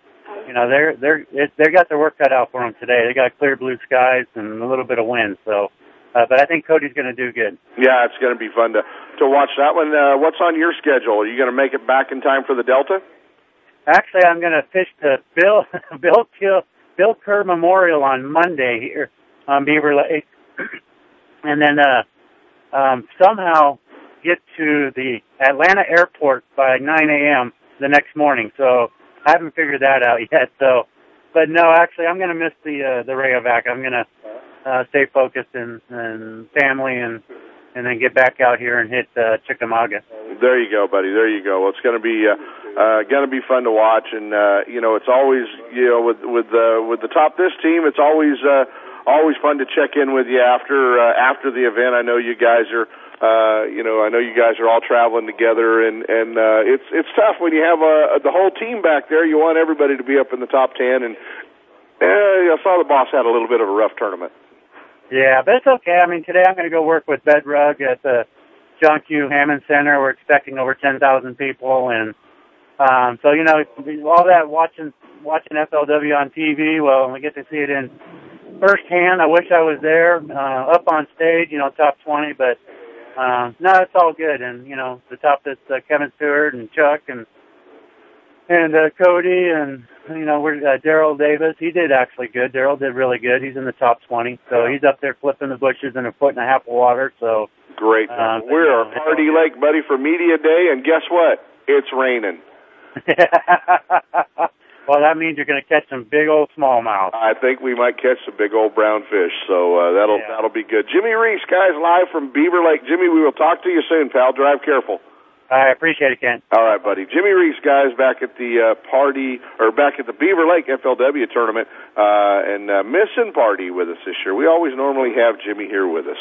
O: you know they're they're it, they got their work cut out for them today. They got clear blue skies and a little bit of wind, so. Uh, but I think Cody's going to do good.
D: Yeah, it's going to be fun to to watch that one. Uh, what's on your schedule? Are you going to make it back in time for the Delta?
O: Actually, I'm going to fish the Bill Bill Kill Bill Kerr Memorial on Monday here on Beaver Lake. and then uh, um, somehow get to the Atlanta airport by 9 a.m. the next morning. So I haven't figured that out yet. So, but no, actually, I'm going to miss the uh, the Rayovac. I'm going to uh, stay focused and, and family and and then get back out here and hit uh, Chickamauga.
D: There you go, buddy. There you go. Well, it's going to be uh, uh, going to be fun to watch, and uh, you know, it's always you know with with uh, with the top this team, it's always uh, always fun to check in with you after uh, after the event. I know you guys are. Uh, you know, I know you guys are all traveling together, and and uh, it's it's tough when you have uh, the whole team back there. You want everybody to be up in the top ten, and uh, I saw the boss had a little bit of a rough tournament.
O: Yeah, but it's okay. I mean, today I'm going to go work with Bedrug at the John Q. Hammons Center. We're expecting over 10,000 people, and um, so you know, all that watching watching FLW on TV. Well, we get to see it in firsthand. I wish I was there, uh, up on stage, you know, top 20, but uh, no, it's all good. And you know, the top that's uh, Kevin Stewart and Chuck and and uh, Cody and you know we're uh, Daryl Davis. He did actually good. Daryl did really good. He's in the top 20, so he's up there flipping the bushes in a foot and a half of water. So
D: great. Uh, we're at Pardee Lake, buddy, for media day, and guess what? It's raining.
O: well, that means you're going to catch some big old smallmouth.
D: I think we might catch some big old brown fish, so uh, that'll
O: Yeah.
D: that'll be good. Jimmy Reese, guys, live from Beaver Lake. Jimmy, we will talk to you soon, pal. Drive careful.
O: I appreciate it, Kent.
D: All right, buddy. Jimmy Reese, guys, back at the uh, Pardee or back at the Beaver Lake FLW tournament uh, and uh, missing Pardee with us this year. We always normally have Jimmy here with us.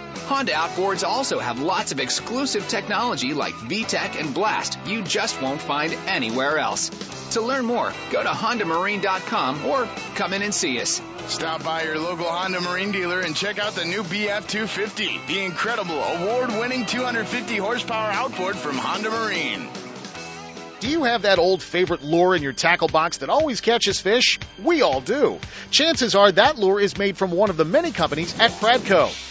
P: Honda outboards also have lots of exclusive technology like VTEC and Blast you just won't find anywhere else. To learn more, go to HondaMarine.com or come in and see us.
I: Stop by your local Honda Marine dealer and check out the new BF 250, the incredible award winning 250 horsepower outboard from Honda Marine.
E: Do you have that old favorite lure in your tackle box that always catches fish? We all do. Chances are that lure is made from one of the many companies at Pradco.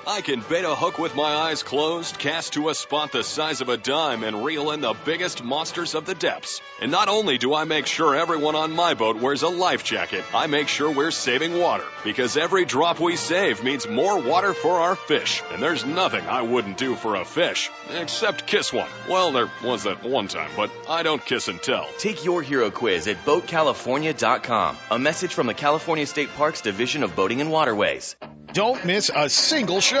F: I can bait a hook with my eyes closed, cast to a spot the size of a dime, and reel in the biggest monsters of the depths. And not only do I make sure everyone on my boat wears a life jacket, I make sure we're saving water. Because every drop we save means more water for our fish. And there's nothing I wouldn't do for a fish, except kiss one. Well, there was that one time, but I don't kiss and tell.
G: Take your hero quiz at BoatCalifornia.com. A message from the California State Parks Division of Boating and Waterways.
E: Don't miss a single show.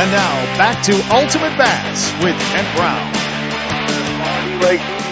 E: And now back to Ultimate Bass with Kent Brown.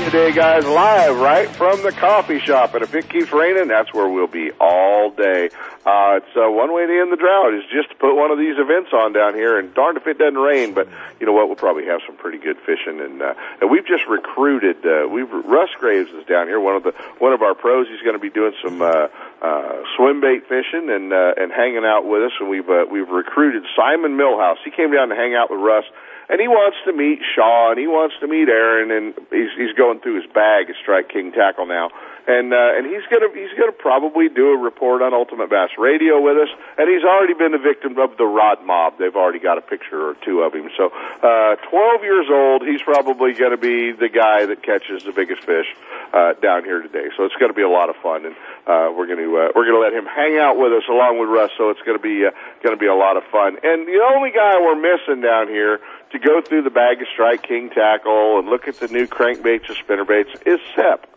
D: Lake Media Day, guys, live right from the coffee shop. And if it keeps raining, that's where we'll be all day. Uh, it's uh, one way to end the drought is just to put one of these events on down here, and darned if it doesn't rain. But you know what? We'll probably have some pretty good fishing, and, uh, and we've just recruited. Uh, we've Russ Graves is down here, one of the one of our pros. He's going to be doing some uh, uh, swim bait fishing and uh, and hanging out with us. And we've uh, we've recruited Simon Millhouse. He came down to hang out with Russ and he wants to meet Shaw and he wants to meet Aaron and he's he's going through his bag of Strike King tackle now. And uh and he's gonna he's gonna probably do a report on Ultimate Bass Radio with us and he's already been the victim of the rod mob. They've already got a picture or two of him. So uh twelve years old, he's probably gonna be the guy that catches the biggest fish uh down here today. So it's gonna be a lot of fun and uh we're gonna uh, we're gonna let him hang out with us along with Russ, so it's gonna be uh, gonna be a lot of fun. And the only guy we're missing down here to go through the bag of Strike King tackle and look at the new crankbaits and spinnerbaits is Sep.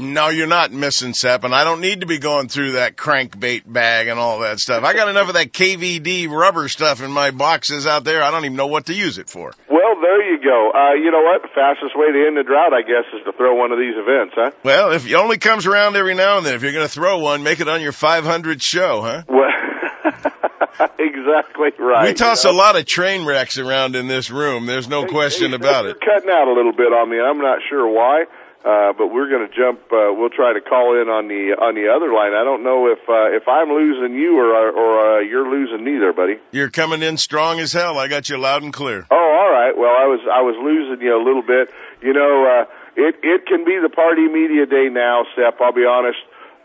Q: No, you're not missing Sep, and I don't need to be going through that crankbait bag and all that stuff. I got enough of that KVD rubber stuff in my boxes out there. I don't even know what to use it for.
D: Well, there you go. Uh, you know what? The fastest way to end the drought, I guess, is to throw one of these events, huh?
Q: Well, if it only comes around every now and then, if you're going to throw one, make it on your 500 show, huh?
D: Well, exactly right.
Q: We toss
D: you know?
Q: a lot of train wrecks around in this room. There's no question about it.
D: Cutting out a little bit on me, I'm not sure why. Uh, but we're going to jump. Uh, we'll try to call in on the on the other line. I don't know if uh, if I'm losing you or or uh, you're losing me there, buddy.
Q: You're coming in strong as hell. I got you loud and clear.
D: Oh, all right. Well, I was I was losing you a little bit. You know, uh, it it can be the Pardee media day now, Sep. I'll be honest.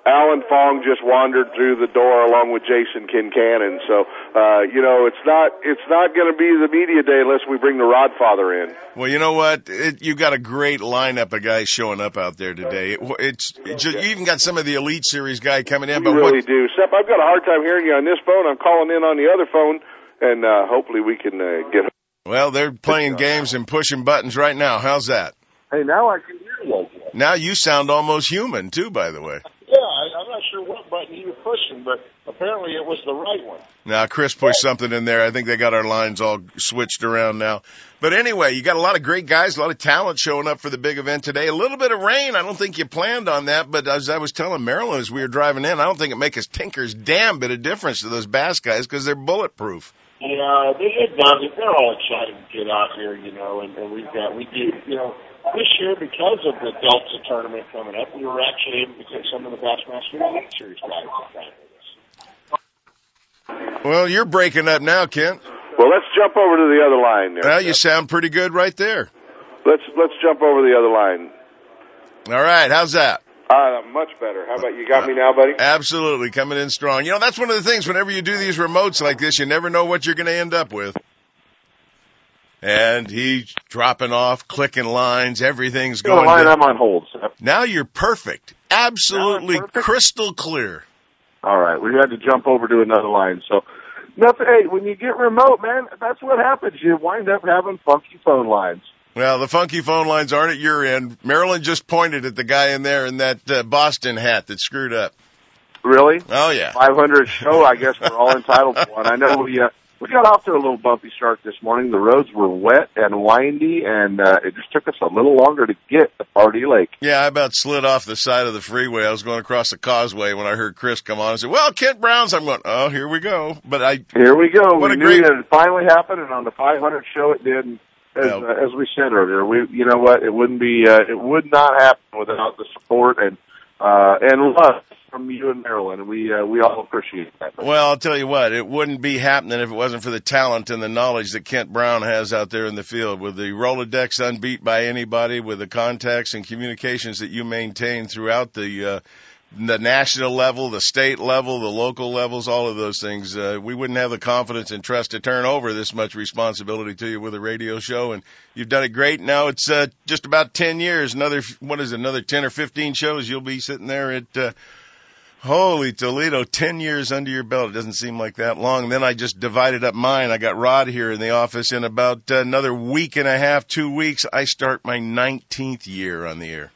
D: Alan Fong just wandered through the door along with Jason Kincannon. So, uh, you know, it's not, it's not going to be the media day unless we bring the Rodfather in.
Q: Well, you know what? It, you got a great lineup of guys showing up out there today. It, it's, it's just, you even got some of the Elite Series guy coming in.
D: You
Q: but
D: really
Q: what,
D: do. Sep, I've got a hard time hearing you on this phone. I'm calling in on the other phone, and uh, hopefully we can uh, get.
Q: Well, they're playing games and pushing buttons right now. How's that?
R: Hey, now I can hear you.
Q: Now you sound almost human too, by the way.
R: Yeah, I, I'm not sure what button but apparently it was the right one.
Q: Now Chris pushed something in there. I think they got our lines all switched around now. But anyway, you got a lot of great guys, a lot of talent showing up for the big event today. A little bit of rain. I don't think you planned on that, but as I was telling Marilyn as we were driving in, I don't think it makes a tinker's damn bit of difference to those bass guys because they're bulletproof.
R: Yeah, it, does. They're all excited to get out here, you know, and, and we've got we do, you know this year, because of the Delta tournament coming up, we were actually able to get some of the Bassmaster Elite Series guys to play with us.
Q: Well, you're breaking up now, Kent.
D: Well, let's jump over to the other line. There.
Q: Well, you sound pretty good right there.
D: Let's let's jump over the other line.
Q: All right, how's that?
D: Uh, much better. How about you? Got me now, buddy?
Q: Absolutely, coming in strong. You know, that's one of the things. Whenever you do these remotes like this, you never know what you're going to end up with and he's dropping off, clicking lines, everything's going.
R: line, I'm on hold. So.
Q: Now you're perfect, absolutely perfect. crystal clear.
R: All right, we had to jump over to another line. So, nothing. Hey, when you get remote, man, that's what happens. You wind up having funky phone lines.
Q: Well, the funky phone lines aren't at your end. Marilyn just pointed at the guy in there in that uh, Boston hat that screwed up.
R: Really?
Q: Oh yeah.
R: 500 show. I guess we're all entitled to one. I know we. Uh, we got off to a little bumpy start this morning. The roads were wet and windy, and uh, it just took us a little longer to get to Pardee Lake.
Q: Yeah, I about slid off the side of the freeway. I was going across the causeway when I heard Chris come on and say, "Well, Kent Brown's." I'm going, "Oh, here we go." But I
R: here we go.
Q: What
R: we
Q: a
R: knew
Q: great...
R: that it finally happened, and on the 500 show, it did. And as, uh, as we said earlier, we you know what? It wouldn't be. Uh, it would not happen without the support and uh, and love from you and Marilyn. And we uh, we all appreciate that.
Q: Well, I'll tell you what, it wouldn't be happening if it wasn't for the talent and the knowledge that Kent Brown has out there in the field with the Rolodex unbeat by anybody, with the contacts and communications that you maintain throughout the, uh, the national level, the state level, the local levels, all of those things. Uh, we wouldn't have the confidence and trust to turn over this much responsibility to you with a radio show. And you've done it great. Now it's, uh, just about 10 years, another, what is it, another 10 or 15 shows. You'll be sitting there at, uh, Holy Toledo, 10 years under your belt. It doesn't seem like that long. then I just divided up mine. I got Rod here in the office in about uh, another week and a half, two weeks. I start my 19th year on the air.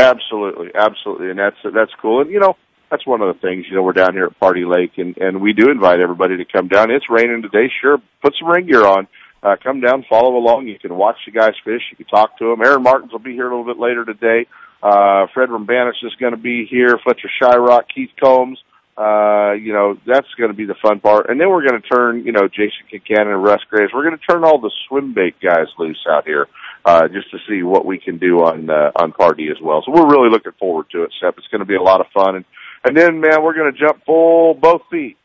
R: Absolutely, absolutely, and that's that's cool. And you know, that's one of the things. You know, we're down here at Pardee Lake, and and we do invite everybody to come down. It's raining today. Sure, put some rain gear on. Uh, come down, follow along. You can watch the guys fish. You can talk to them. Aaron Martens will be here a little bit later today. Uh, Fred Roumbanis is going to be here. Fletcher Shryock, Keith Combs. Uh, you know, that's going to be the fun part. And then we're going to turn, you know, Jason Kincannon and Russ Graves. We're going to turn all the swim bait guys loose out here, uh, just to see what we can do on, uh, on Pardee as well. So we're really looking forward to it, Seth. It's going to be a lot of fun. And, and then, man, we're going to jump full both feet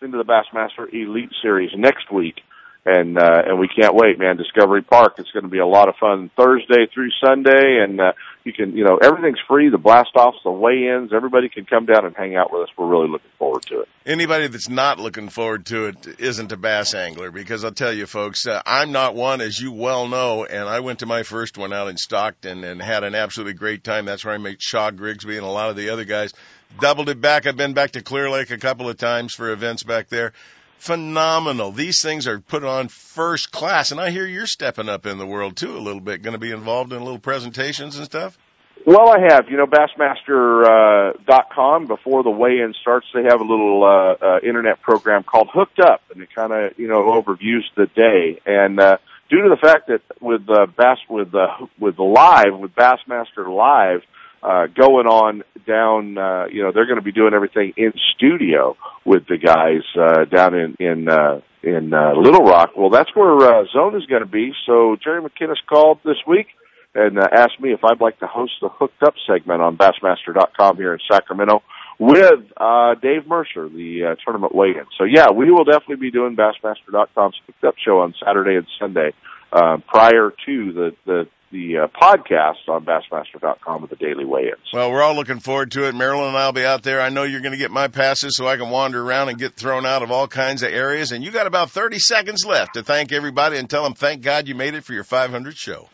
R: into the Bassmaster Elite Series next week and uh, and we can't wait, man. Discovery Park. It's going to be a lot of fun Thursday through Sunday, and uh, you can, you know, everything's free. The blast offs, the weigh-ins, everybody can come down and hang out with us. We're really looking forward to it.
Q: Anybody that's not looking forward to it isn't a bass angler because I'll tell you, folks, uh, I'm not one, as you well know, and I went to my first one out in Stockton and had an absolutely great time. That's where I met Shaw Grigsby and a lot of the other guys. Doubled it back. I've been back to Clear Lake a couple of times for events back there phenomenal. These things are put on first class, and I hear you're stepping up in the world too a little bit. Going to be involved in little presentations and stuff.
R: Well, I have. You know, Bassmaster uh, dot com. Before the weigh-in starts, they have a little uh, uh, internet program called Hooked Up, and it kind of you know overviews the day. And uh, due to the fact that with uh, Bass with uh, with live with Bassmaster Live uh, going on down, uh, you know, they're going to be doing everything in studio with the guys, uh, down in, in, uh, in, uh, Little Rock. Well, that's where, uh, Zona is going to be. So Jerry McKinnis called this week and uh, asked me if I'd like to host the Hooked Up segment on Bassmaster.com here in Sacramento with, uh, Dave Mercer, the, uh, tournament weigh-in. So yeah, we will definitely be doing Bassmaster.com's Hooked Up show on Saturday and Sunday, uh, prior to the, the the uh, podcast on Bassmaster.com with the daily weigh-ins.
Q: Well, we're all looking forward to it. Marilyn and I'll be out there. I know you're going to get my passes so I can wander around and get thrown out of all kinds of areas. And you got about 30 seconds left to thank everybody and tell them thank God you made it for your 500 show.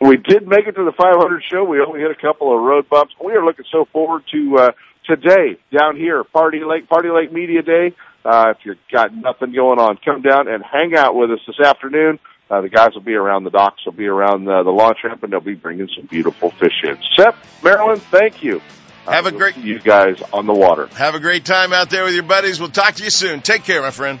R: We did make it to the 500 show. We only hit a couple of road bumps. We are looking so forward to uh, today down here, Pardee Lake, Pardee Lake Media Day. Uh, if you've got nothing going on, come down and hang out with us this afternoon. Uh, the guys will be around the docks, they'll be around uh, the launch ramp, and they'll be bringing some beautiful fish in. Seth, Marilyn, thank you.
Q: Have a great
R: you guys on the water.
Q: Have a great time out there with your buddies. We'll talk to you soon. Take care, my friend.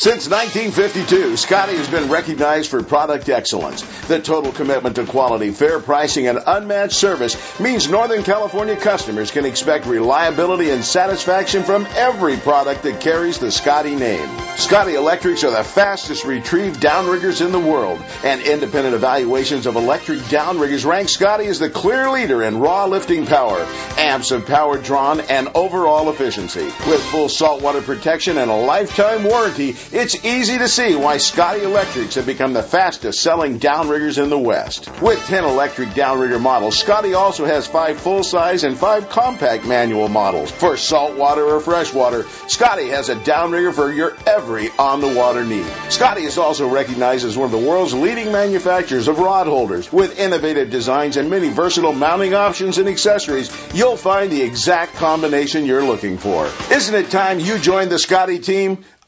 H: Since 1952, Scotty has been recognized for product excellence. The total commitment to quality, fair pricing, and unmatched service means Northern California customers can expect reliability and satisfaction from every product that carries the Scotty name. Scotty Electrics are the fastest retrieved downriggers in the world, and independent evaluations of electric downriggers rank Scotty as the clear leader in raw lifting power, amps of power drawn, and overall efficiency. With full saltwater protection and a lifetime warranty, it's easy to see why Scotty Electrics have become the fastest selling downriggers in the West. With 10 electric downrigger models, Scotty also has 5 full size and 5 compact manual models. For saltwater or freshwater, Scotty has a downrigger for your every on the water need. Scotty is also recognized as one of the world's leading manufacturers of rod holders. With innovative designs and many versatile mounting options and accessories, you'll find the exact combination you're looking for. Isn't it time you joined the Scotty team?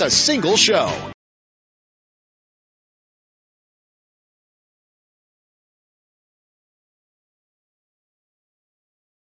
E: a single show.